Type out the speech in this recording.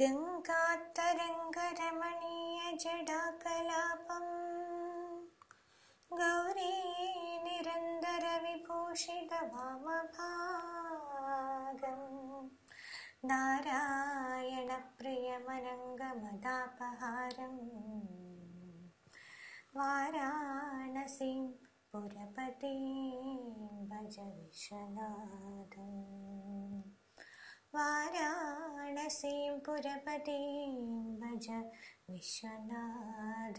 गङ्गातरङ्गरमणीयजडाकलापम्। गौरी निरन्तरविभूषितवामभागम्। नारायणप्रियमनङ्गमदापहारम्। वाराणसीं पुरपति भज विश्वनाथम् पुरपतिं भज विश्वनाथम्